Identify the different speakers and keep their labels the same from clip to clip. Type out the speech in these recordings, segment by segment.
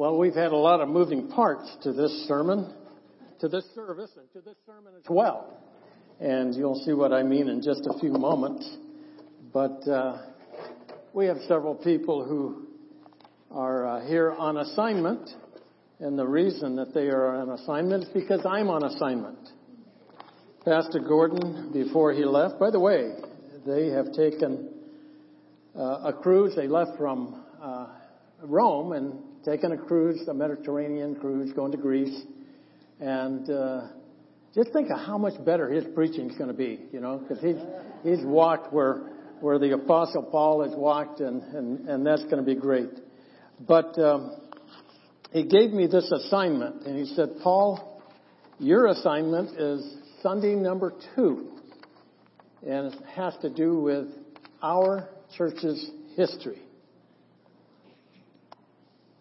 Speaker 1: Well, we've had a lot of moving parts to this sermon, to this service, and to this sermon as well. And you'll see what I mean in just a few moments. But uh, we have several people who are uh, here on assignment. And the reason that they are on assignment is because I'm on assignment. Pastor Gordon, before he left, by the way, they have taken uh, a cruise. They left from uh, Rome and taken a cruise, a Mediterranean cruise, going to Greece. And uh, just think of how much better his preaching is going to be, you know, because he's, he's walked where, where the Apostle Paul has walked, and, and, and that's going to be great. But um, he gave me this assignment, and he said, Paul, your assignment is Sunday number two, and it has to do with our church's history.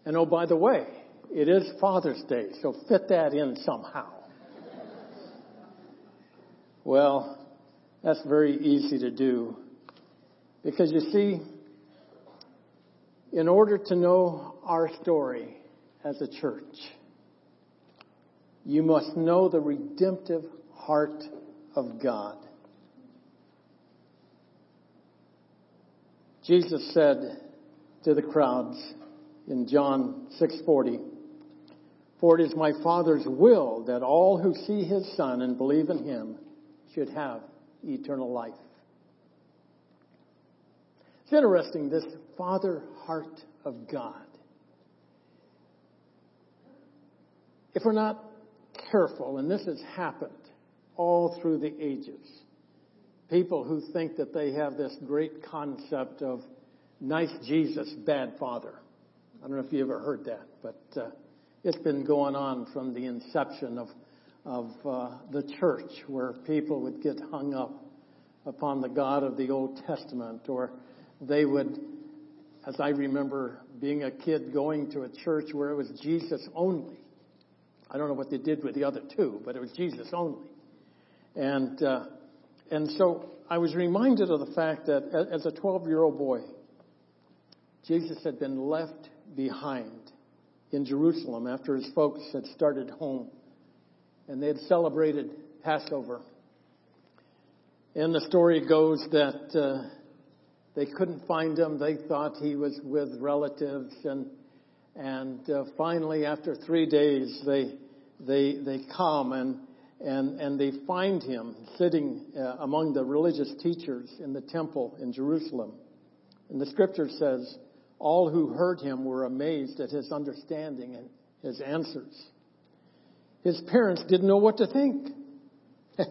Speaker 1: And oh, by the way, it is Father's Day, so fit that in somehow. Well, that's very easy to do. Because you see, in order to know our story as a church, you must know the redemptive heart of God. Jesus said to the crowds in John 6:40, "For it is my Father's will that all who see his Son and believe in him should have eternal life." It's interesting this Father heart of God. If we're not careful, and this has happened all through the ages, people who think that they have this great concept of nice Jesus, bad father. I don't know if you ever heard that, but uh, it's been going on from the inception of of uh, the church, where people would get hung up upon the God of the Old Testament, or they would, as I remember being a kid going to a church where it was Jesus only. I don't know what they did with the other two, but it was Jesus only. And uh, and so I was reminded of the fact that as a 12 year old boy, Jesus had been left behind in Jerusalem after his folks had started home and they had celebrated Passover. And the story goes that uh, they couldn't find him. They thought he was with relatives, and and uh, finally, after three days, they they they come and and and they find him sitting uh, among the religious teachers in the temple in Jerusalem. And the scripture says, all who heard him were amazed at his understanding and his answers. His parents didn't know what to think.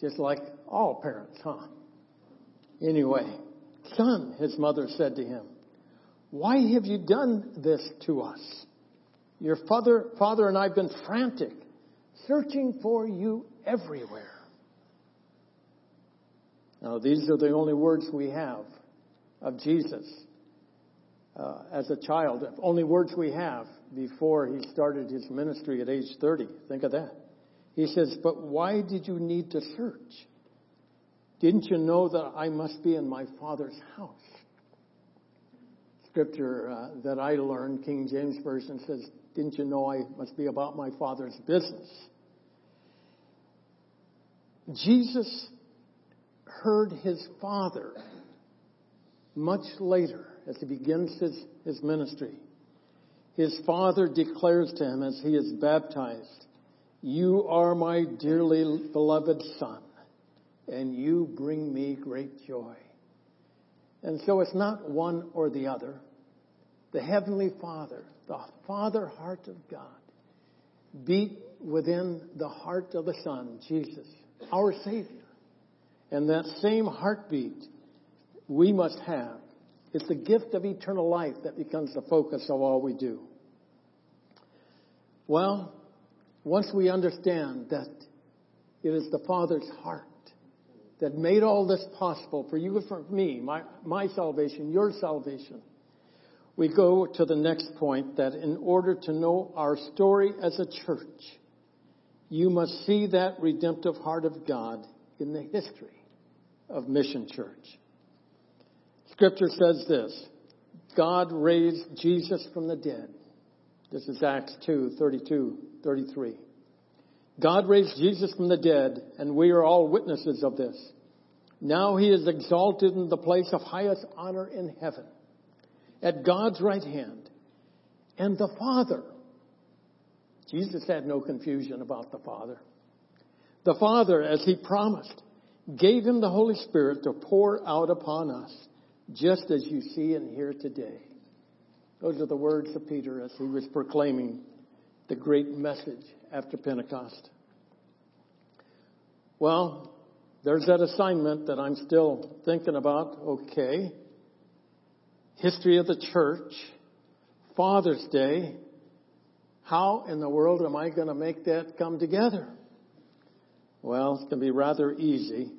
Speaker 1: Just like all parents, huh? Anyway, son, his mother said to him, why have you done this to us? Your father, father and I have been frantic, searching for you everywhere. Now, these are the only words we have of Jesus uh, as a child. Only words we have before he started his ministry at age 30. Think of that. He says, But why did you need to search? Didn't you know that I must be in my Father's house? Scripture uh, that I learned, King James Version says, Didn't you know I must be about my Father's business? Jesus heard his Father much later as he begins his, his ministry his father declares to him as he is baptized, You are my dearly beloved son, and you bring me great joy. And so it's not one or the other. The Heavenly Father, the Father heart of God, beat within the heart of the Son, Jesus, our Savior. And that same heartbeat we must have it's the gift of eternal life that becomes the focus of all we do. Well, once we understand that it is the Father's heart that made all this possible for you and for me, my, my salvation, your salvation, we go to the next point that in order to know our story as a church, you must see that redemptive heart of God in the history of Mission Church. Scripture says this God raised Jesus from the dead This is Acts 2, 32, 33. God raised Jesus from the dead, and we are all witnesses of this. Now he is exalted in the place of highest honor in heaven, at God's right hand. And the Father, Jesus had no confusion about the Father. The Father, as he promised, gave him the Holy Spirit to pour out upon us, just as you see and hear today. Those are the words of Peter as he was proclaiming the great message after Pentecost. Well, there's that assignment that I'm still thinking about. Okay. History of the church, Father's Day. How in the world am I going to make that come together? Well, it's going to be rather easy.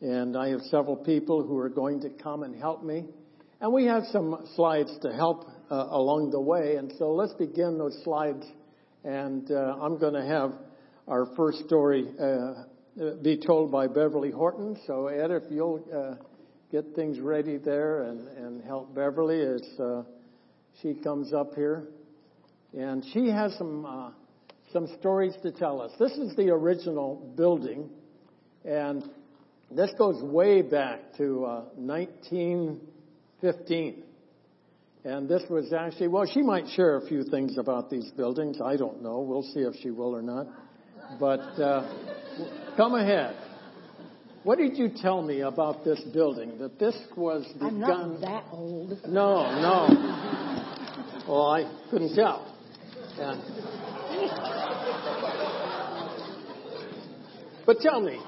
Speaker 1: And I have several people who are going to come and help me. And we have some slides to help uh, along the way. And so let's begin those slides. And uh, I'm going to have our first story uh, be told by Beverly Horton. So Ed, if you'll uh, get things ready there and, and help Beverly as uh, she comes up here. And she has some uh, some stories to tell us. This is the original building, and this goes way back to 1915. And this was actually, well, she might share a few things about these buildings. I don't know. We'll see if she will or not. But uh, come ahead. What did you tell me about this building? That this was the
Speaker 2: I'm not that old.
Speaker 1: No, no. well, I couldn't tell. Yeah. But tell me.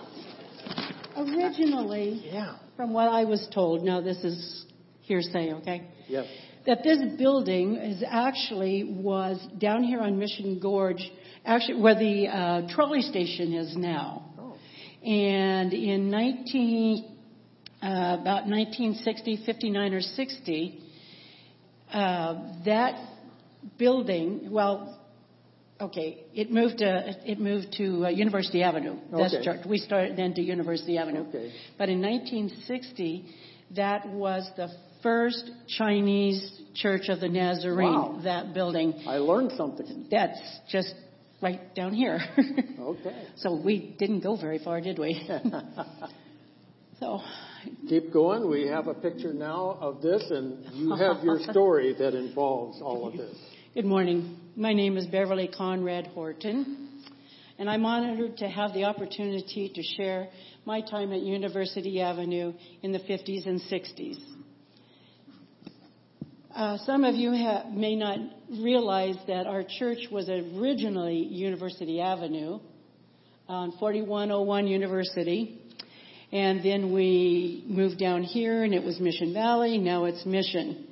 Speaker 2: Originally,
Speaker 1: Yeah.
Speaker 2: from what I was told, now this is hearsay, okay?
Speaker 1: Yes.
Speaker 2: That this building is actually was down here on Mission Gorge, actually where the uh, trolley station is now.
Speaker 1: Oh.
Speaker 2: And in 19, uh, about 1960, 59 or 60, uh, that building, well, okay, it moved to, it moved to uh, University Avenue. That's
Speaker 1: Okay.
Speaker 2: church. We started then to University Avenue.
Speaker 1: Okay.
Speaker 2: But in 1960, that was the first Chinese Church of the Nazarene,
Speaker 1: Wow.
Speaker 2: that building.
Speaker 1: I learned something.
Speaker 2: That's just right down here.
Speaker 1: Okay.
Speaker 2: so we didn't go very far, did we? so,
Speaker 1: Keep going. We have a picture now of this, and you have your story that involves all of this.
Speaker 2: Good morning. My name is Beverly Conrad Horton, and I'm honored to have the opportunity to share my time at University Avenue in the 50s and 60s. Uh, some of you ha- may not realize that our church was originally University Avenue on 4101 University. And then we moved down here and it was Mission Valley. Now it's Mission.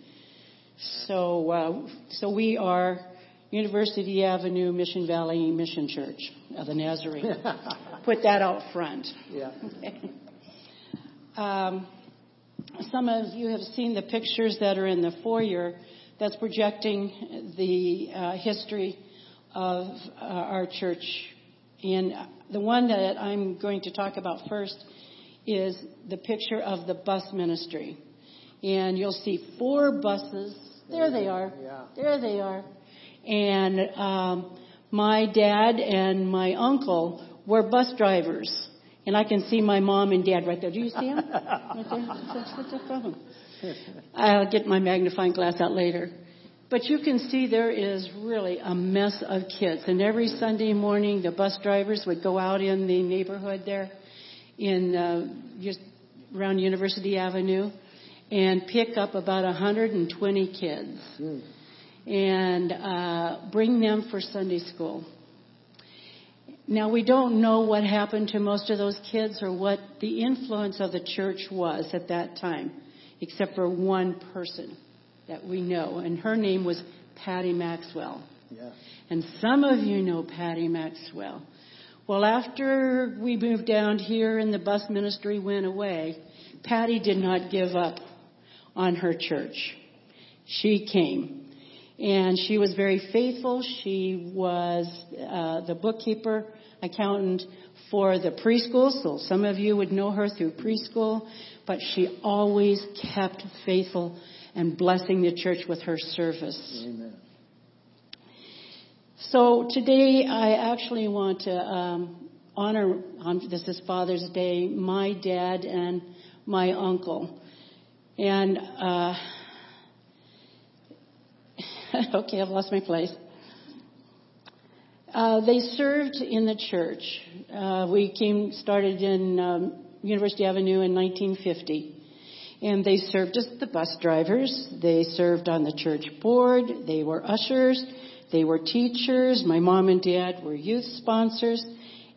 Speaker 2: So, uh, so we are University Avenue, Mission Valley Mission Church of the Nazarene. Put that out front.
Speaker 1: Yeah.
Speaker 2: Um, some of you have seen the pictures that are in the foyer that's projecting the uh, history of uh, our church. And the one that I'm going to talk about first is the picture of the bus ministry. And you'll see four buses. There they are.
Speaker 1: Yeah.
Speaker 2: There they are. And um, my dad and my uncle were bus drivers. And I can see my mom and dad right there. Do you see them? Right there? The problem? I'll get my magnifying glass out later. But you can see there is really a mess of kids. And every Sunday morning, the bus drivers would go out in the neighborhood there in uh, just around University Avenue and pick up about 120 kids and uh, bring them for Sunday school. Now, we don't know what happened to most of those kids or what the influence of the church was at that time, except for one person that we know, and her name was Patty Maxwell.
Speaker 1: Yeah.
Speaker 2: And some of you know Patty Maxwell. Well, after we moved down here and the bus ministry went away, Patty did not give up on her church. She came. And she was very faithful. She was uh, the bookkeeper, accountant for the preschool. So some of you would know her through preschool. But she always kept faithful and blessing the church with her service.
Speaker 1: Amen.
Speaker 2: So today I actually want to um, honor, um, this is Father's Day, my dad and my uncle. And, uh, okay, I've lost my place. Uh, they served in the church. Uh, we came, started in um, University Avenue in 1950. And they served as the bus drivers. They served on the church board. They were ushers. They were teachers. My mom and dad were youth sponsors.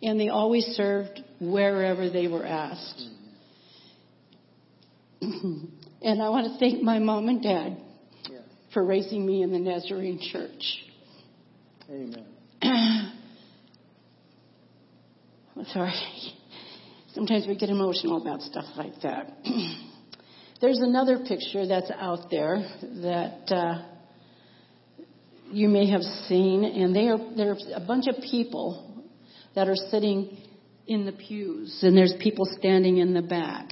Speaker 2: And they always served wherever they were asked. and I want to thank my mom and dad for raising me in the Nazarene church.
Speaker 1: Amen.
Speaker 2: I'm Sorry. Sometimes we get emotional about stuff like that. There's another picture that's out there that uh, you may have seen, and they are there's a bunch of people that are sitting in the pews, and there's people standing in the back.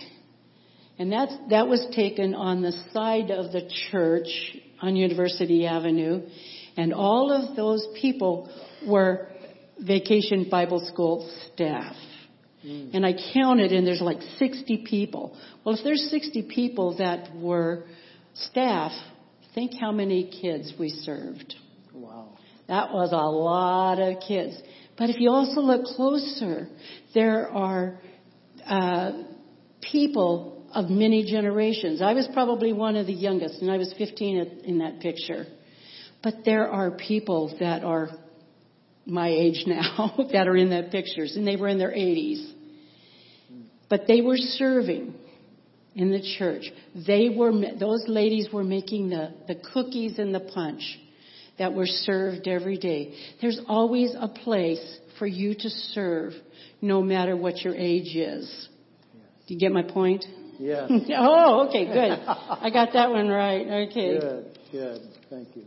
Speaker 2: And that's, that was taken on the side of the church on University Avenue. And all of those people were Vacation Bible School staff. And I counted and there's like 60 people. Well, if there's 60 people that were staff, think how many kids we served.
Speaker 1: Wow.
Speaker 2: That was a lot of kids. But if you also look closer, there are uh, people of many generations. I was probably one of the youngest, and I was 15 in that picture. But there are people that are my age now that are in that pictures, and they were in their 80s. But they were serving in the church. They were those ladies were making the, the cookies and the punch that were served every day. There's always a place for you to serve, no matter what your age is. Do you get my point?
Speaker 1: Yes.
Speaker 2: oh, okay, good. I got that one right. Okay.
Speaker 1: Good. Good. Thank you.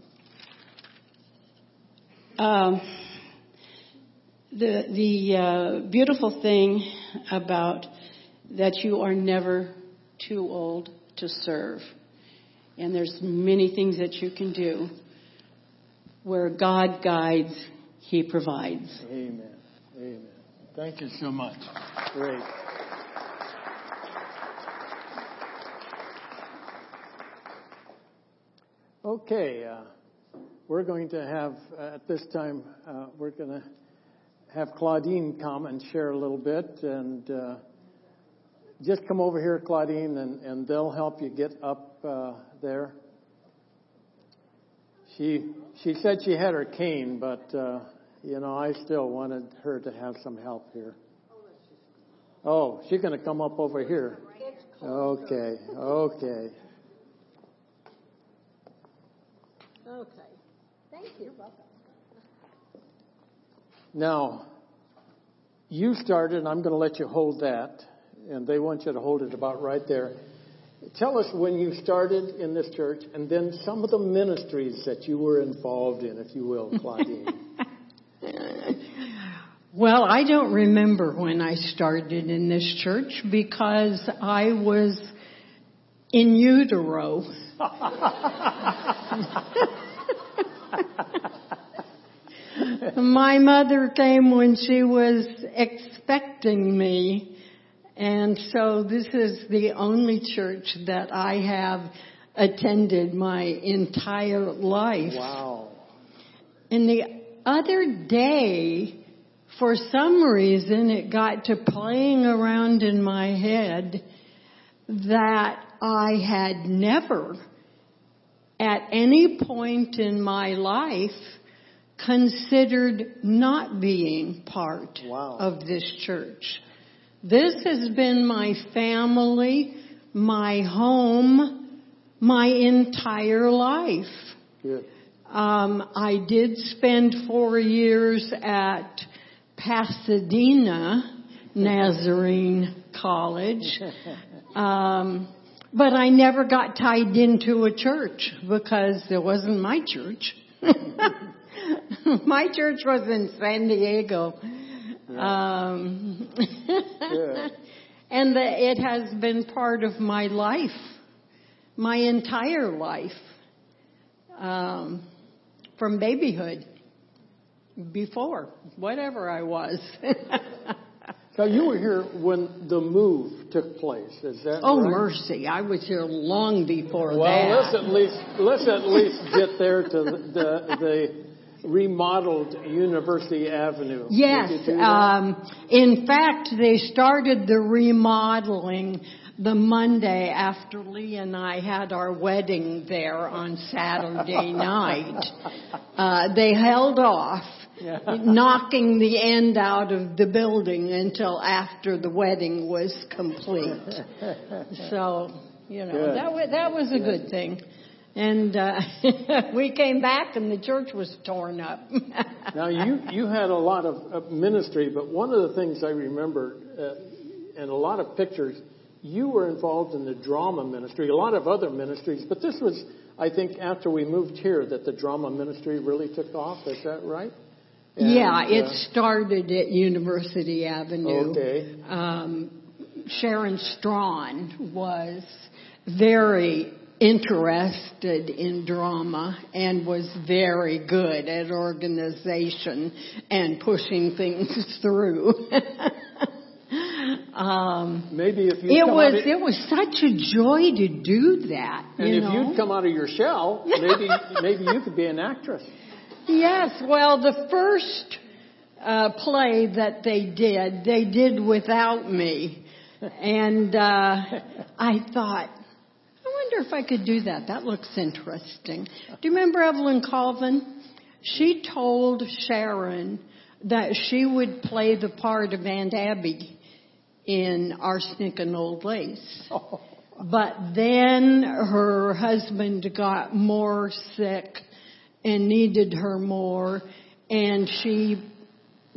Speaker 2: Um, the the uh, beautiful thing about that you are never too old to serve, and there's many things that you can do. Where God guides, He provides.
Speaker 1: Amen. Amen. Thank you so much. Great. Okay, uh, we're going to have, uh, at this time, uh, we're going to have Claudine come and share a little bit. And uh, just come over here, Claudine, and, and they'll help you get up uh, there. She she said she had her cane, but uh, you know I still wanted her to have some help here. Oh, she's going to come up over here. Okay, okay.
Speaker 3: Okay. Thank you. Welcome.
Speaker 1: Now, you started, and I'm going to let you hold that, and they want you to hold it about right there. Tell us when you started in this church, and then some of the ministries that you were involved in, if you will, Claudine.
Speaker 3: Well, I don't remember when I started in this church because I was in utero. My mother came when she was expecting me, and so this is the only church that I have attended my entire life.
Speaker 1: wow.
Speaker 3: And the other day, for some reason, it got to playing around in my head that I had never, at any point in my life, considered not being part
Speaker 1: Wow.
Speaker 3: of this church. This has been my family, my home, my entire life.
Speaker 1: Good.
Speaker 3: Um, I did spend four years at Pasadena Nazarene College, um, but I never got tied into a church because it wasn't my church. my church was in San Diego. Um,
Speaker 1: Good.
Speaker 3: and the, it has been part of my life, my entire life, um, from babyhood. before, whatever I was.
Speaker 1: So you were here when the move took place, is that
Speaker 3: oh,
Speaker 1: right?
Speaker 3: mercy. I was here long before
Speaker 1: Well,
Speaker 3: that.
Speaker 1: let's at least let's at least get there to the the, the remodeled University Avenue.
Speaker 3: Yes.
Speaker 1: Did you do that?
Speaker 3: Um, in fact, they started the remodeling the Monday after Lee and I had our wedding there on Saturday night. Uh, they held off. Knocking the end out of the building until after the wedding was complete. So, you know,
Speaker 1: Good.
Speaker 3: that was, that was a good thing. And uh, we came back and the church was torn up.
Speaker 1: Now you you had a lot of ministry, but one of the things I remember uh, and a lot of pictures, you were involved in the drama ministry, a lot of other ministries, but this was, I think, after we moved here that the drama ministry really took off. Is that right? And,
Speaker 3: yeah, it
Speaker 1: uh,
Speaker 3: started at University Avenue.
Speaker 1: Okay.
Speaker 3: Um, Sharon Strawn was very interested in drama and was very good at organization and pushing things through. um,
Speaker 1: maybe if you
Speaker 3: it was
Speaker 1: of,
Speaker 3: it was such a joy to do that.
Speaker 1: and
Speaker 3: you
Speaker 1: if
Speaker 3: know?
Speaker 1: you'd come out of your shell, maybe maybe you could be an actress.
Speaker 3: Yes, well, the first uh, play that they did, they did without me. And uh, I thought, wonder if I could do that. That looks interesting. Do you remember Evelyn Colvin? She told Sharon that she would play the part of Aunt Abby in Arsenic and Old Lace. But then her husband got more sick and needed her more, and she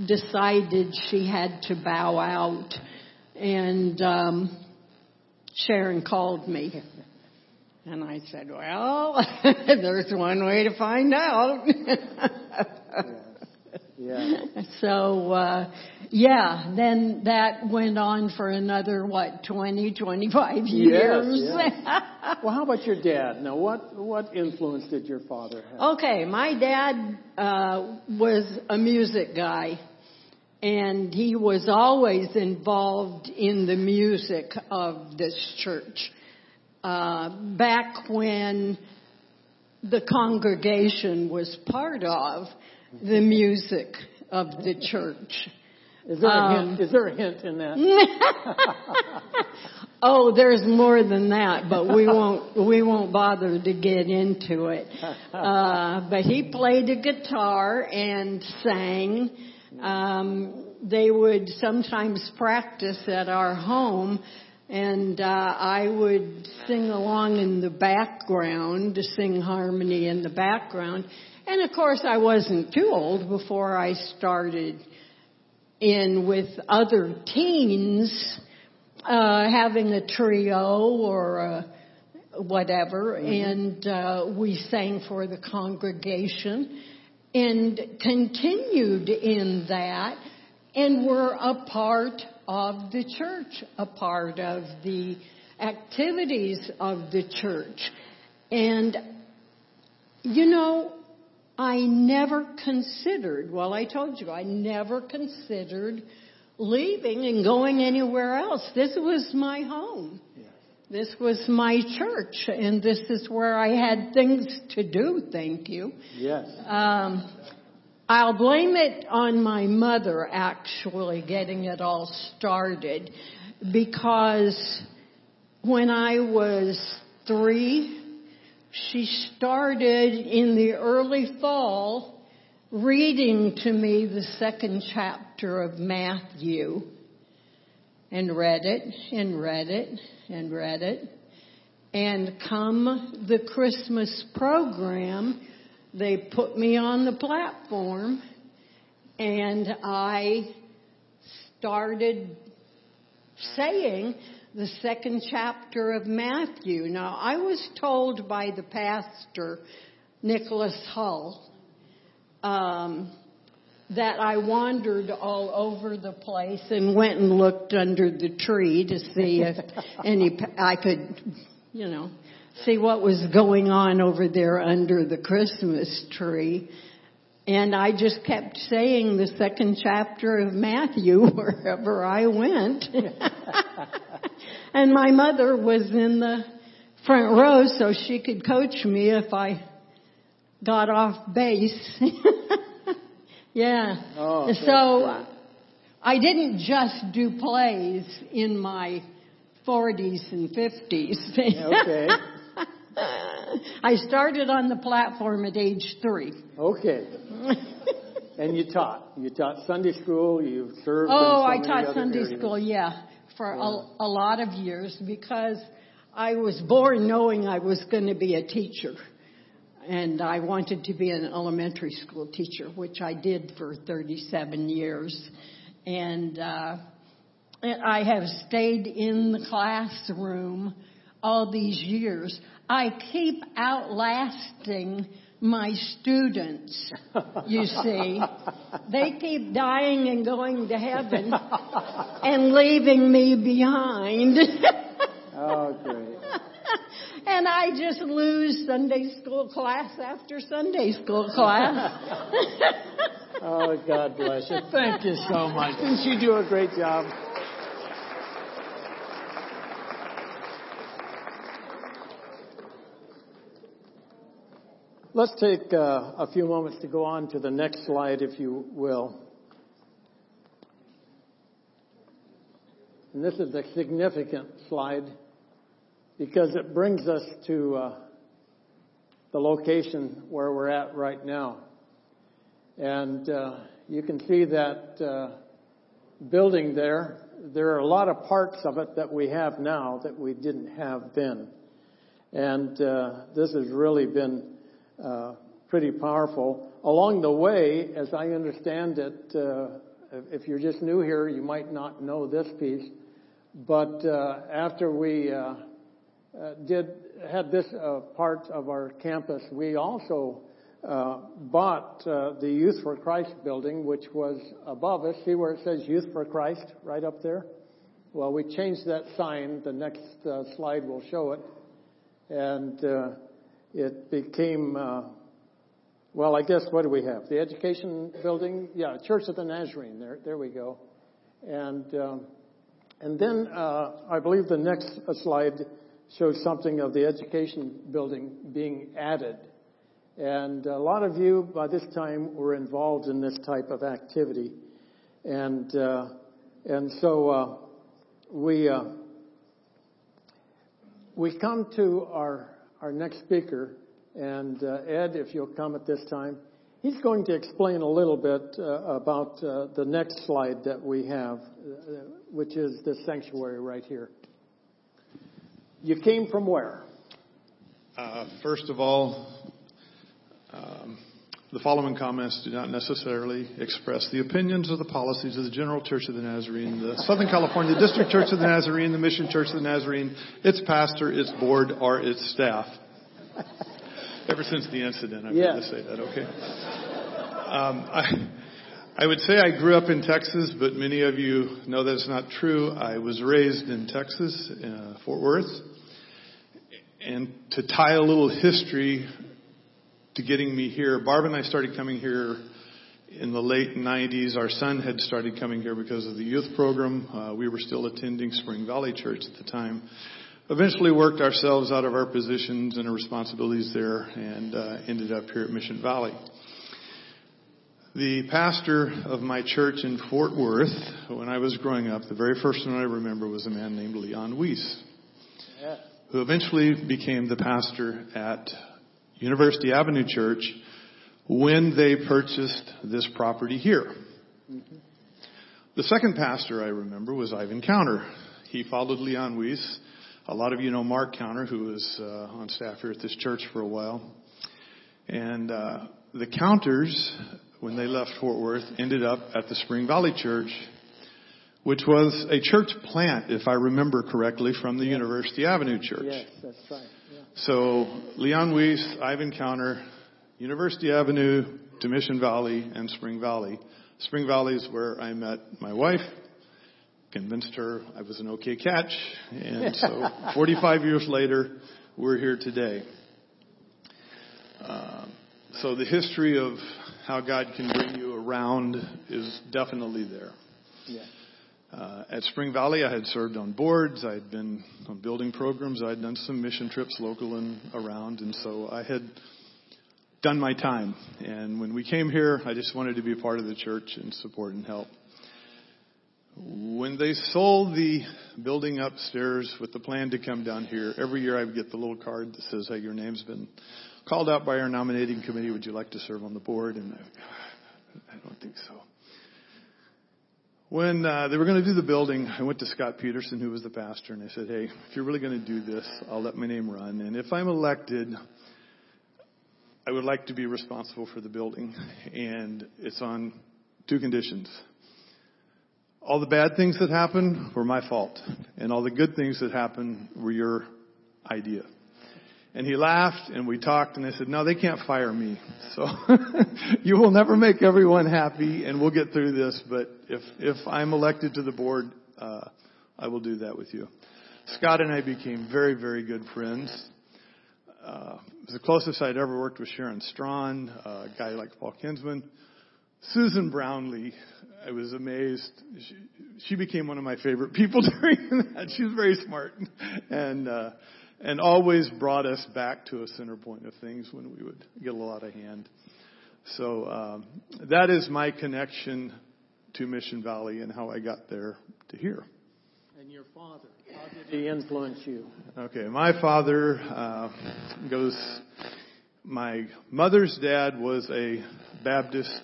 Speaker 3: decided she had to bow out. And um, Sharon called me. And I said, Well, there's one way to find out.
Speaker 1: Yeah.
Speaker 3: so, uh, yeah, then that went on for another, what, 20, 25 years?
Speaker 1: yeah. Well, how about your dad? Now, what what influence did your father have?
Speaker 3: Okay, my dad uh, was a music guy, and he was always involved in the music of this church. Uh, back when the congregation was part of the music of the church.
Speaker 1: Is there a
Speaker 3: um,
Speaker 1: hint? Is there a hint in that?
Speaker 3: Oh, there's more than that, but we won't we won't bother to get into it. Uh, but he played a guitar and sang. Um, they would sometimes practice at our home, and uh, I would sing along in the background to sing harmony in the background. And of course, I wasn't too old before I started in with other teens uh, having a trio or a whatever, and uh, we sang for the congregation and continued in that, and were a part of the church, a part of the activities of the church. And, you know, I never considered, well, I told you, I never considered leaving and going anywhere else. This was my home. This was my church, and this is where I had things to do, thank you.
Speaker 1: Yes.
Speaker 3: Um, I'll blame it on my mother actually getting it all started because when I was three, she started in the early fall reading to me the second chapter of Matthew and read it and read it and read it. And come the Christmas program, they put me on the platform and I started saying the second chapter of Matthew. Now, I was told by the pastor, Nicholas Hull, um, that I wandered all over the place and went and looked under the tree to see if any I could, you know, see what was going on over there under the Christmas tree. And I just kept saying the second chapter of Matthew wherever I went. and my mother was in the front row so she could coach me if I got off base. yeah.
Speaker 1: Oh,
Speaker 3: so uh, I didn't just do plays in my 40s and 50s.
Speaker 1: Okay.
Speaker 3: I started on the platform at age three.
Speaker 1: Okay. And you taught. You taught Sunday school. You served. in
Speaker 3: Oh,
Speaker 1: so
Speaker 3: I taught Sunday
Speaker 1: areas.
Speaker 3: school, yeah, for
Speaker 1: Yeah.
Speaker 3: A, a lot of years because I was born knowing I was going to be a teacher. And I wanted to be an elementary school teacher, which I did for 37 years. And, uh, and I have stayed in the classroom all these years. I keep outlasting my students, you see. They keep dying and going to heaven and leaving me behind.
Speaker 1: Oh, great.
Speaker 3: and I just lose Sunday school class after Sunday school class.
Speaker 1: Oh, God bless you. Thank you so much. Didn't you do a great job? Let's take uh, a few moments to go on to the next slide, if you will. And this is a significant slide because it brings us to uh, the location where we're at right now. And uh, you can see that uh, building there. There are a lot of parts of it that we have now that we didn't have then. And uh, this has really been uh, pretty powerful. Along the way, as I understand it, uh, if you're just new here, you might not know this piece. But uh, after we uh, uh, did had this part of our campus, we also bought the Youth for Christ building, which was above us. See where it says Youth for Christ right up there? Well, we changed that sign. The next slide will show it. And it became, uh, well, I guess what do we have? The education building? Yeah, Church of the Nazarene. There, there we go. And um, and then uh, I believe the next uh, slide shows something of the education building being added. And a lot of you by this time were involved in this type of activity. And, uh, and so, uh, we, uh, we come to our, our next speaker. And, uh, Ed, if you'll come at this time, he's going to explain a little bit, uh, about, uh, the next slide that we have, which is the sanctuary right here. You came from where?
Speaker 4: First of all, um, the following comments do not necessarily express the opinions or the policies of the General Church of the Nazarene, the Southern California District Church of the Nazarene, the Mission Church of the Nazarene, its pastor, its board, or its staff. Ever since the incident, I've
Speaker 1: Yeah.
Speaker 4: had to say that, okay? Um, I, I would say I grew up in Texas, but many of you know that's not true. I was raised in Texas, uh, Fort Worth. And to tie a little history to getting me here, Barb and I started coming here in the late 90s. Our son had started coming here because of the youth program. Uh, we were still attending Spring Valley Church at the time. Eventually worked ourselves out of our positions and our responsibilities there and uh, ended up here at Mission Valley. The pastor of my church in Fort Worth, when I was growing up, the very first one I remember was a man named Leon Weiss
Speaker 1: Yeah.
Speaker 4: who eventually became the pastor at University Avenue Church when they purchased this property here. The second pastor I remember was Ivan Counter. He followed Leon Weiss. A lot of you know Mark Counter, who was uh, on staff here at this church for a while. And uh, the Counters, when they left Fort Worth, ended up at the Spring Valley Church, which was a church plant, if I remember correctly, from the University Avenue Church.
Speaker 1: Yes, that's right. Yeah.
Speaker 4: So Leon Weiss, Ivan Counter, University Avenue to Mission Valley and Spring Valley. Spring Valley is where I met my wife, convinced her I was an okay catch, and so 45 years later, we're here today. Uh, so the history of how God can bring you around is definitely there.
Speaker 1: Yeah.
Speaker 4: Uh, at Spring Valley, I had served on boards. I had been on building programs. I had done some mission trips local and around, and so I had done my time. And when we came here, I just wanted to be a part of the church and support and help. When they sold the building upstairs with the plan to come down here, every year I would get the little card that says, "Hey, your name's been called out by our nominating committee. Would you like to serve on the board?" And I, I don't think so. When uh, they were going to do the building, I went to Scott Peterson, who was the pastor, and I said, "Hey, if you're really going to do this, I'll let my name run. And if I'm elected, I would like to be responsible for the building, and it's on two conditions." All the bad things that happened were my fault, and all the good things that happened were your idea. And he laughed and we talked and I said, no, they can't fire me. So you will never make everyone happy and we'll get through this. But if, if I'm elected to the board, uh, I will do that with you. Scott and I became very, very good friends. Uh, it was the closest I'd ever worked with Sharon Strawn, a guy like Paul Kinsman. Susan Brownlee, I was amazed. She, she became one of my favorite people during that. She was very smart and uh, and always brought us back to a center point of things when we would get a lot of hand. So um, that is my connection to Mission Valley and how I got there to here.
Speaker 1: And your father, how did he influence you?
Speaker 4: Okay, my father uh, goes. My mother's dad was a Baptist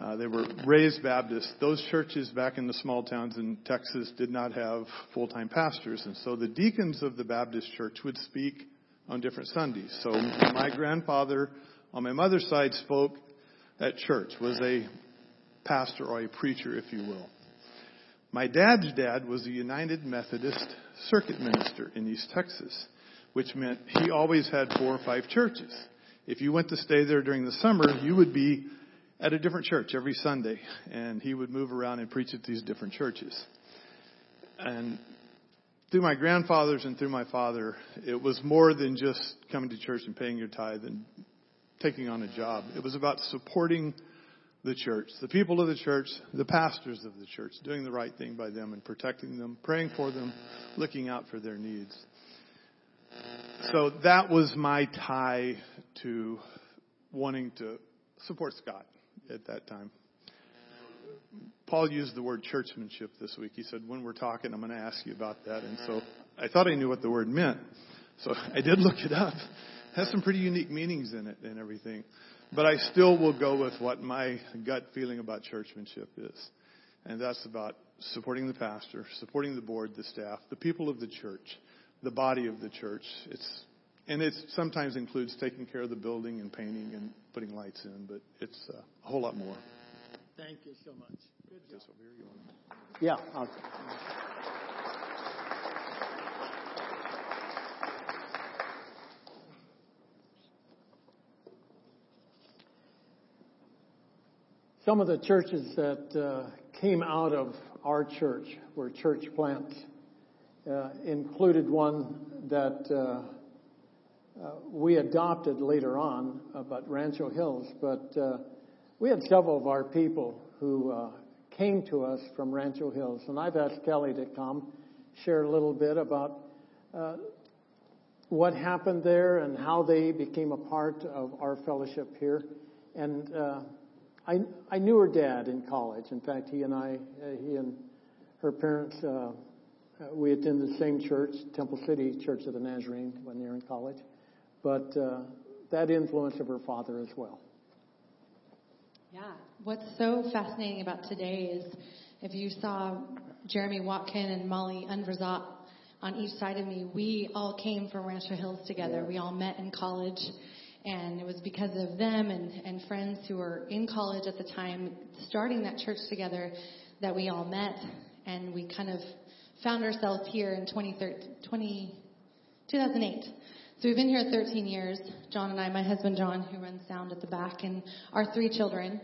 Speaker 4: uh, they were raised Baptist. Those churches back in the small towns in Texas did not have full-time pastors, and so the deacons of the Baptist church would speak on different Sundays. So my grandfather on my mother's side spoke at church, was a pastor or a preacher, if you will. My dad's dad was a United Methodist circuit minister in East Texas, which meant he always had four or five churches. If you went to stay there during the summer, you would be at a different church every Sunday, and he would move around and preach at these different churches. And through my grandfathers and through my father, it was more than just coming to church and paying your tithe and taking on a job. It was about supporting the church, the people of the church, the pastors of the church, doing the right thing by them and protecting them, praying for them, looking out for their needs. So that was my tie to wanting to support Scott at that time. Paul used the word churchmanship this week. He said, when we're talking, I'm going to ask you about that. And so I thought I knew what the word meant. So I did look it up. It has some pretty unique meanings in it and everything. But I still will go with what my gut feeling about churchmanship is. And that's about supporting the pastor, supporting the board, the staff, the people of the church, the body of the church. It's and it sometimes includes taking care of the building and painting and putting lights in, but it's uh, a whole lot more.
Speaker 1: Thank you so much.
Speaker 4: Good job. over here, you
Speaker 1: Yeah. I'll, some of the churches that uh, came out of our church were church plants. Uh, included one that uh, uh, we adopted later on, uh, but Rancho Hills. But uh, we had several of our people who uh, came to us from Rancho Hills, and I've asked Kelly to come share a little bit about uh, what happened there and how they became a part of our fellowship here. And uh, I, I knew her dad in college. In fact, he and I, he and her parents, we attended the same church, Temple City Church of the Nazarene, when they were in college but uh, that influence of her father as well.
Speaker 5: Yeah. What's so fascinating about today is if you saw Jeremy Watkin and Molly Unverzat on each side of me, we all came from Rancho Hills together. Yeah. We all met in college. And it was because of them and, and friends who were in college at the time starting that church together that we all met. And we kind of found ourselves here in 20, 2008. So we've been here 13 years. John and I, my husband John, who runs sound at the back, and our three children.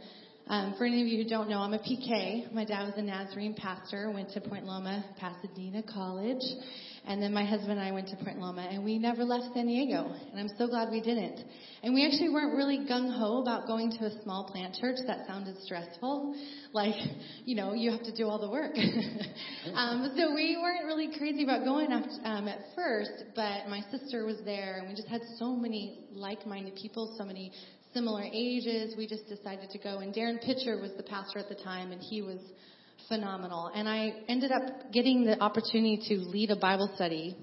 Speaker 5: Um, for any of you who don't know, I'm a PK. My dad was a Nazarene pastor, went to Point Loma, Pasadena College, and then my husband and I went to Point Loma, and we never left San Diego, and I'm so glad we didn't. And we actually weren't really gung ho about going to a small plant church. That sounded stressful, like you know you have to do all the work. um, so we weren't really crazy about going after, um, at first, but my sister was there, and we just had so many like-minded people, so many similar ages. We just decided to go, and Darren Pitcher was the pastor at the time, and he was phenomenal. And I ended up getting the opportunity to lead a Bible study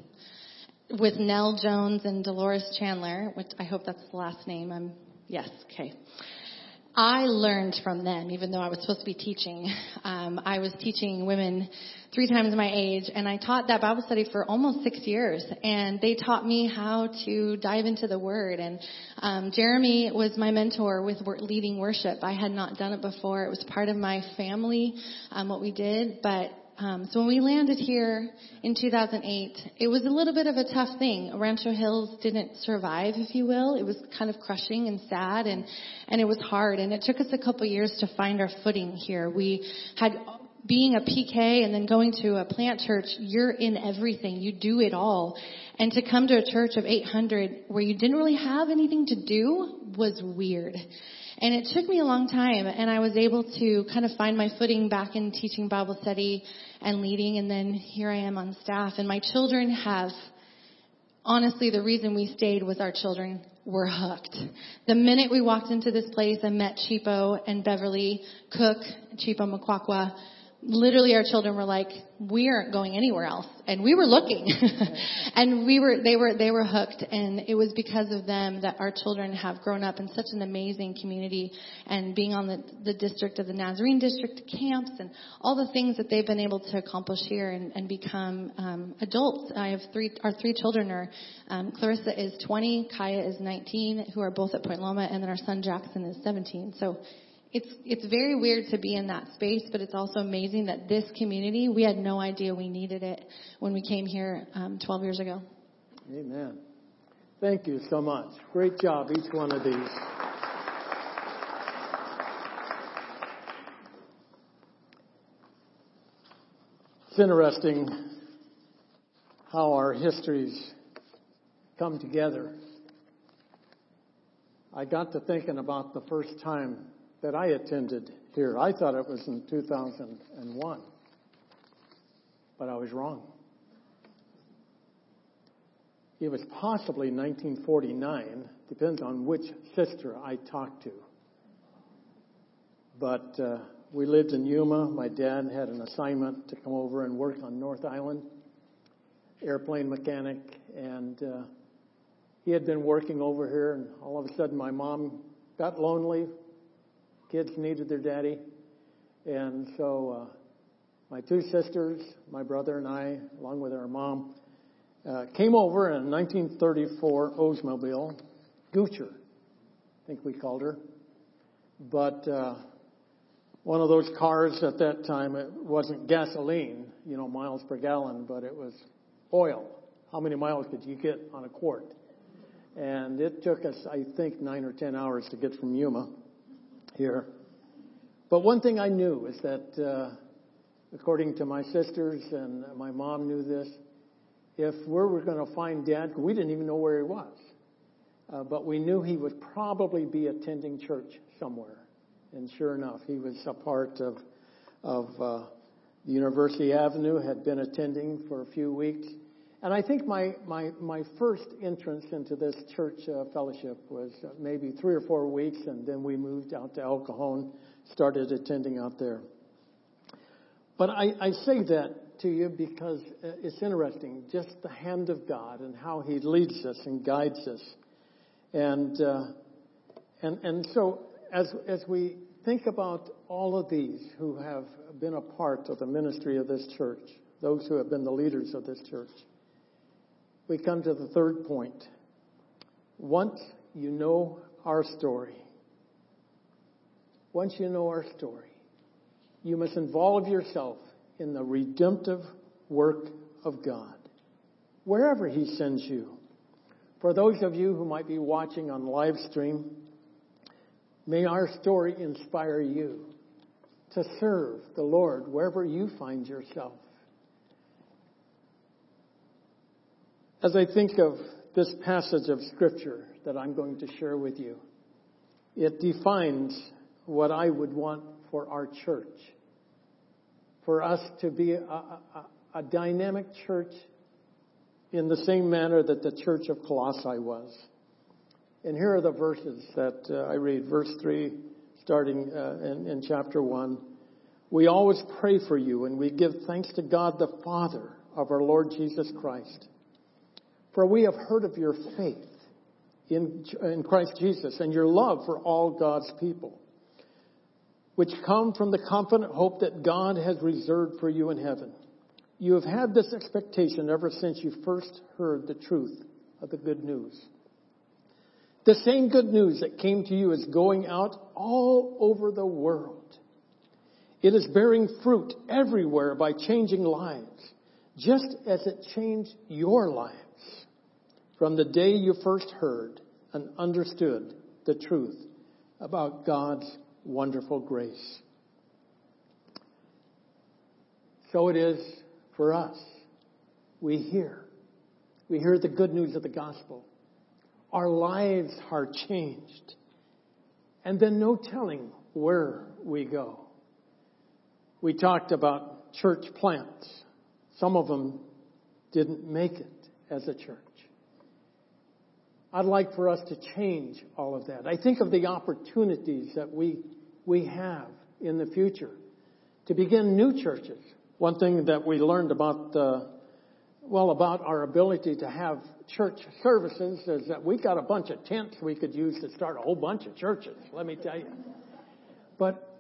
Speaker 5: with Nell Jones and Dolores Chandler, which I hope that's the last name. I'm yes, okay. I learned from them, even though I was supposed to be teaching. Um, I was teaching women three times my age, and I taught that Bible study for almost six years. And they taught me how to dive into the Word. And um, Jeremy was my mentor with leading worship. I had not done it before. It was part of my family, um, what we did, but um, so when we landed here in 2008, it was a little bit of a tough thing. Rancho Hills didn't survive, if you will. It was kind of crushing and sad, and and it was hard. And it took us a couple years to find our footing here. We had being a PK and then going to a plant church, you're in everything. You do it all. And to come to a church of 800 where you didn't really have anything to do was weird. And it took me a long time and I was able to kind of find my footing back in teaching Bible study and leading and then here I am on staff and my children have honestly the reason we stayed was our children were hooked. The minute we walked into this place and met Chipo and Beverly Cook, Chipo Makwakwa, literally our children were like, we aren't going anywhere else. And we were looking. and we were, they were, they were hooked. And it was because of them that our children have grown up in such an amazing community and being on the, the district of the Nazarene district camps and all the things that they've been able to accomplish here and, and become, um, adults. I have three, our three children are, um, Clarissa is 20, Kaya is 19, who are both at Point Loma, and then our son Jackson is 17. So, it's it's very weird to be in that space, but it's also amazing that this community we had no idea we needed it when we came here um, 12 years ago.
Speaker 1: Amen. Thank you so much. Great job, each one of these. It's interesting how our histories come together. I got to thinking about the first time that I attended here. I thought it was in 2001, but I was wrong. It was possibly 1949, depends on which sister I talked to. But uh, we lived in Yuma. My dad had an assignment to come over and work on North Island, airplane mechanic, and uh, he had been working over here. And all of a sudden, my mom got lonely, Kids needed their daddy. And so uh, my two sisters, my brother, and I, along with our mom, uh, came over in a 1934 Oldsmobile, Goocher, I think we called her. But uh, one of those cars at that time, it wasn't gasoline, you know, miles per gallon, but it was oil. How many miles could you get on a quart? And it took us, I think, nine or ten hours to get from Yuma here. But one thing I knew is that, uh, according to my sisters and my mom knew this, if we were going to find Dad, we didn't even know where he was, uh, but we knew he would probably be attending church somewhere. And sure enough, he was a part of of uh, University Avenue, had been attending for a few weeks, and I think my, my, my first entrance into this church uh, fellowship was uh, maybe three or four weeks, and then we moved out to El Cajon, started attending out there. But I, I say that to you because uh, it's interesting, just the hand of God and how He leads us and guides us. And, uh, and, and so as, as we think about all of these who have been a part of the ministry of this church, those who have been the leaders of this church, we come to the third point. Once you know our story, once you know our story, you must involve yourself in the redemptive work of God, wherever He sends you. For those of you who might be watching on live stream, May our story inspire you to serve the Lord wherever you find yourself. As I think of this passage of Scripture that I'm going to share with you, it defines what I would want for our church. For us to be a, a, a dynamic church in the same manner that the church of Colossae was. And here are the verses that uh, I read. Verse 3, starting uh, in, in chapter 1. We always pray for you and we give thanks to God the Father of our Lord Jesus Christ. For we have heard of your faith in, in Christ Jesus and your love for all God's people, which come from the confident hope that God has reserved for you in heaven. You have had this expectation ever since you first heard the truth of the good news. The same good news that came to you is going out all over the world. It is bearing fruit everywhere by changing lives, just as it changed your lives from the day you first heard and understood the truth about God's wonderful grace. So it is for us. We hear. We hear the good news of the gospel. Our lives are changed. And then no telling where we go. We talked about church plants. Some of them didn't make it as a church. I'd like for us to change all of that. I think of the opportunities that we, we have in the future to begin new churches. One thing that we learned about, uh, well, about our ability to have church services is that we got a bunch of tents we could use to start a whole bunch of churches, let me tell you. But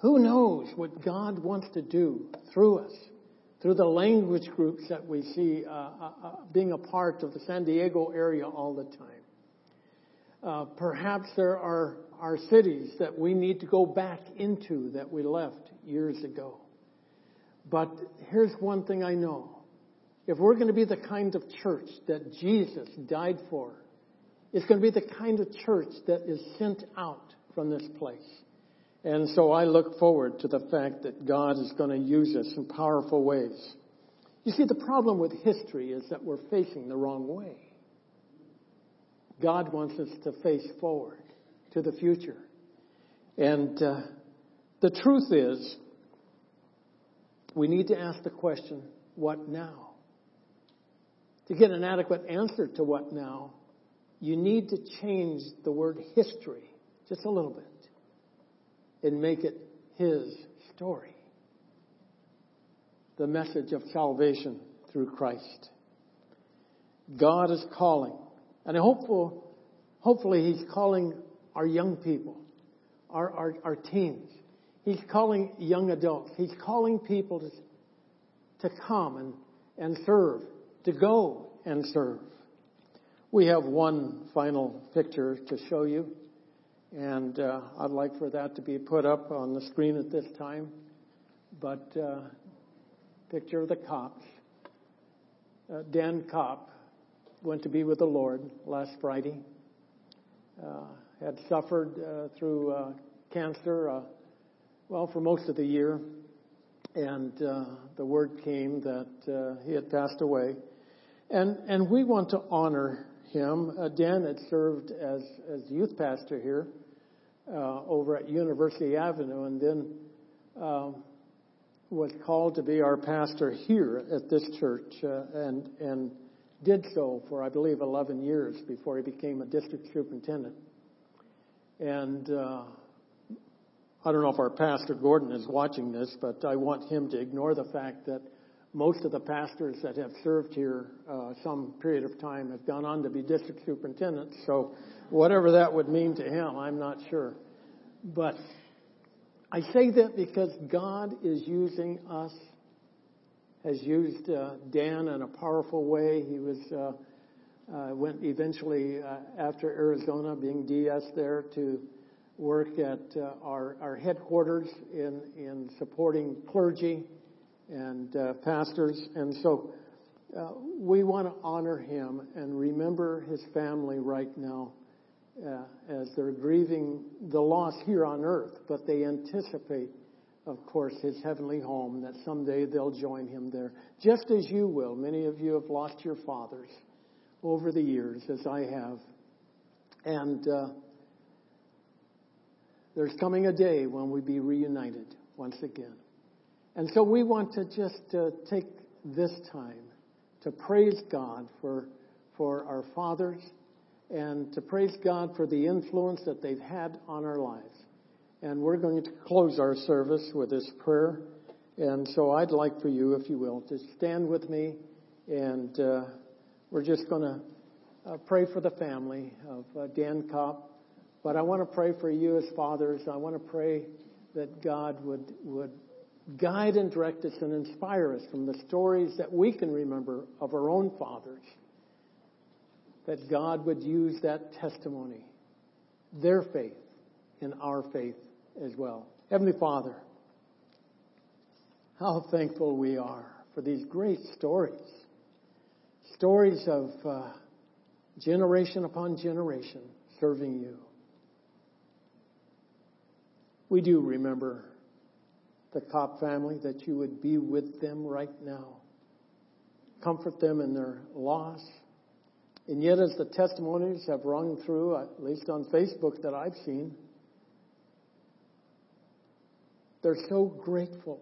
Speaker 1: who knows what God wants to do through us, through the language groups that we see uh, uh, uh, being a part of the San Diego area all the time. Uh, perhaps there are, are cities that we need to go back into that we left years ago. But here's one thing I know. If we're going to be the kind of church that Jesus died for, it's going to be the kind of church that is sent out from this place. And so I look forward to the fact that God is going to use us in powerful ways. You see, the problem with history is that we're facing the wrong way. God wants us to face forward to the future. And uh, the truth is, we need to ask the question, what now? To get an adequate answer to what now, you need to change the word history just a little bit and make it His story. The message of salvation through Christ. God is calling, and hopeful, hopefully He's calling our young people, our, our, our teens. He's calling young adults. He's calling people to, to come and, and serve, to go and serve. We have one final picture to show you. And uh, I'd like for that to be put up on the screen at this time. But uh, picture of the Kopps. Uh, Dan Kopp went to be with the Lord last Friday. Uh, had suffered uh, through uh, cancer, well, for most of the year. And the word came that he had passed away. And, and we want to honor him. Dan had served as, as youth pastor here uh, over at University Avenue, and then um, was called to be our pastor here at this church, uh, and and did so for I believe 11 years before he became a district superintendent. And uh, I don't know if our pastor Gordon is watching this, but I want him to ignore the fact that most of the pastors that have served here uh, some period of time have gone on to be district superintendents. So whatever that would mean to him, I'm not sure. But I say that because God is using us, has used uh, Dan in a powerful way. He was uh, uh, went eventually uh, after Arizona, being DS there, to work at uh, our, our headquarters in in supporting clergy and uh, pastors, and so. we want to honor him and remember his family right now uh, as they're grieving the loss here on earth, but they anticipate, of course, his heavenly home, that someday they'll join him there, just as you will. Many of you have lost your fathers over the years, as I have. And uh, there's coming a day when we'll be reunited once again. And so we want to just uh, take this time to praise God for, for our fathers and to praise God for the influence that they've had on our lives. And we're going to close our service with this prayer. And so I'd like for you, if you will, to stand with me and uh, we're just going to uh, pray for the family of uh, Dan Kopp. But I want to pray for you as fathers. I want to pray that God would, would guide and direct us and inspire us from the stories that we can remember of our own fathers. That God would use that testimony, their faith, in our faith as well. Heavenly Father, how thankful we are for these great stories. Stories of uh, generation upon generation serving you. We do remember the Kopp family that you would be with them right now. Comfort them in their loss. And yet, as the testimonies have rung through, at least on Facebook that I've seen, they're so grateful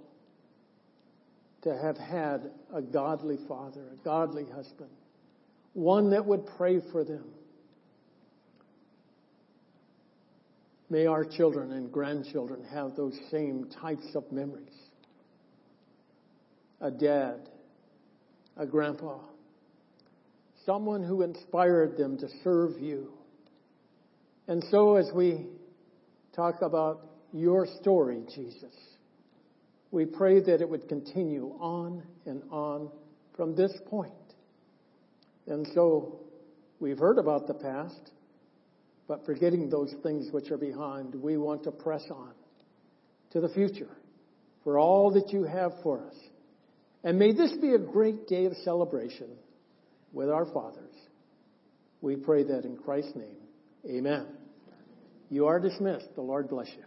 Speaker 1: to have had a godly father, a godly husband, one that would pray for them. May our children and grandchildren have those same types of memories. A dad, a grandpa, someone who inspired them to serve you. And so, as we talk about your story, Jesus, we pray that it would continue on and on from this point. And so, we've heard about the past. But forgetting those things which are behind, we want to press on to the future for all that you have for us. And may this be a great day of celebration with our fathers. We pray that in Christ's name. Amen. You are dismissed. The Lord bless you.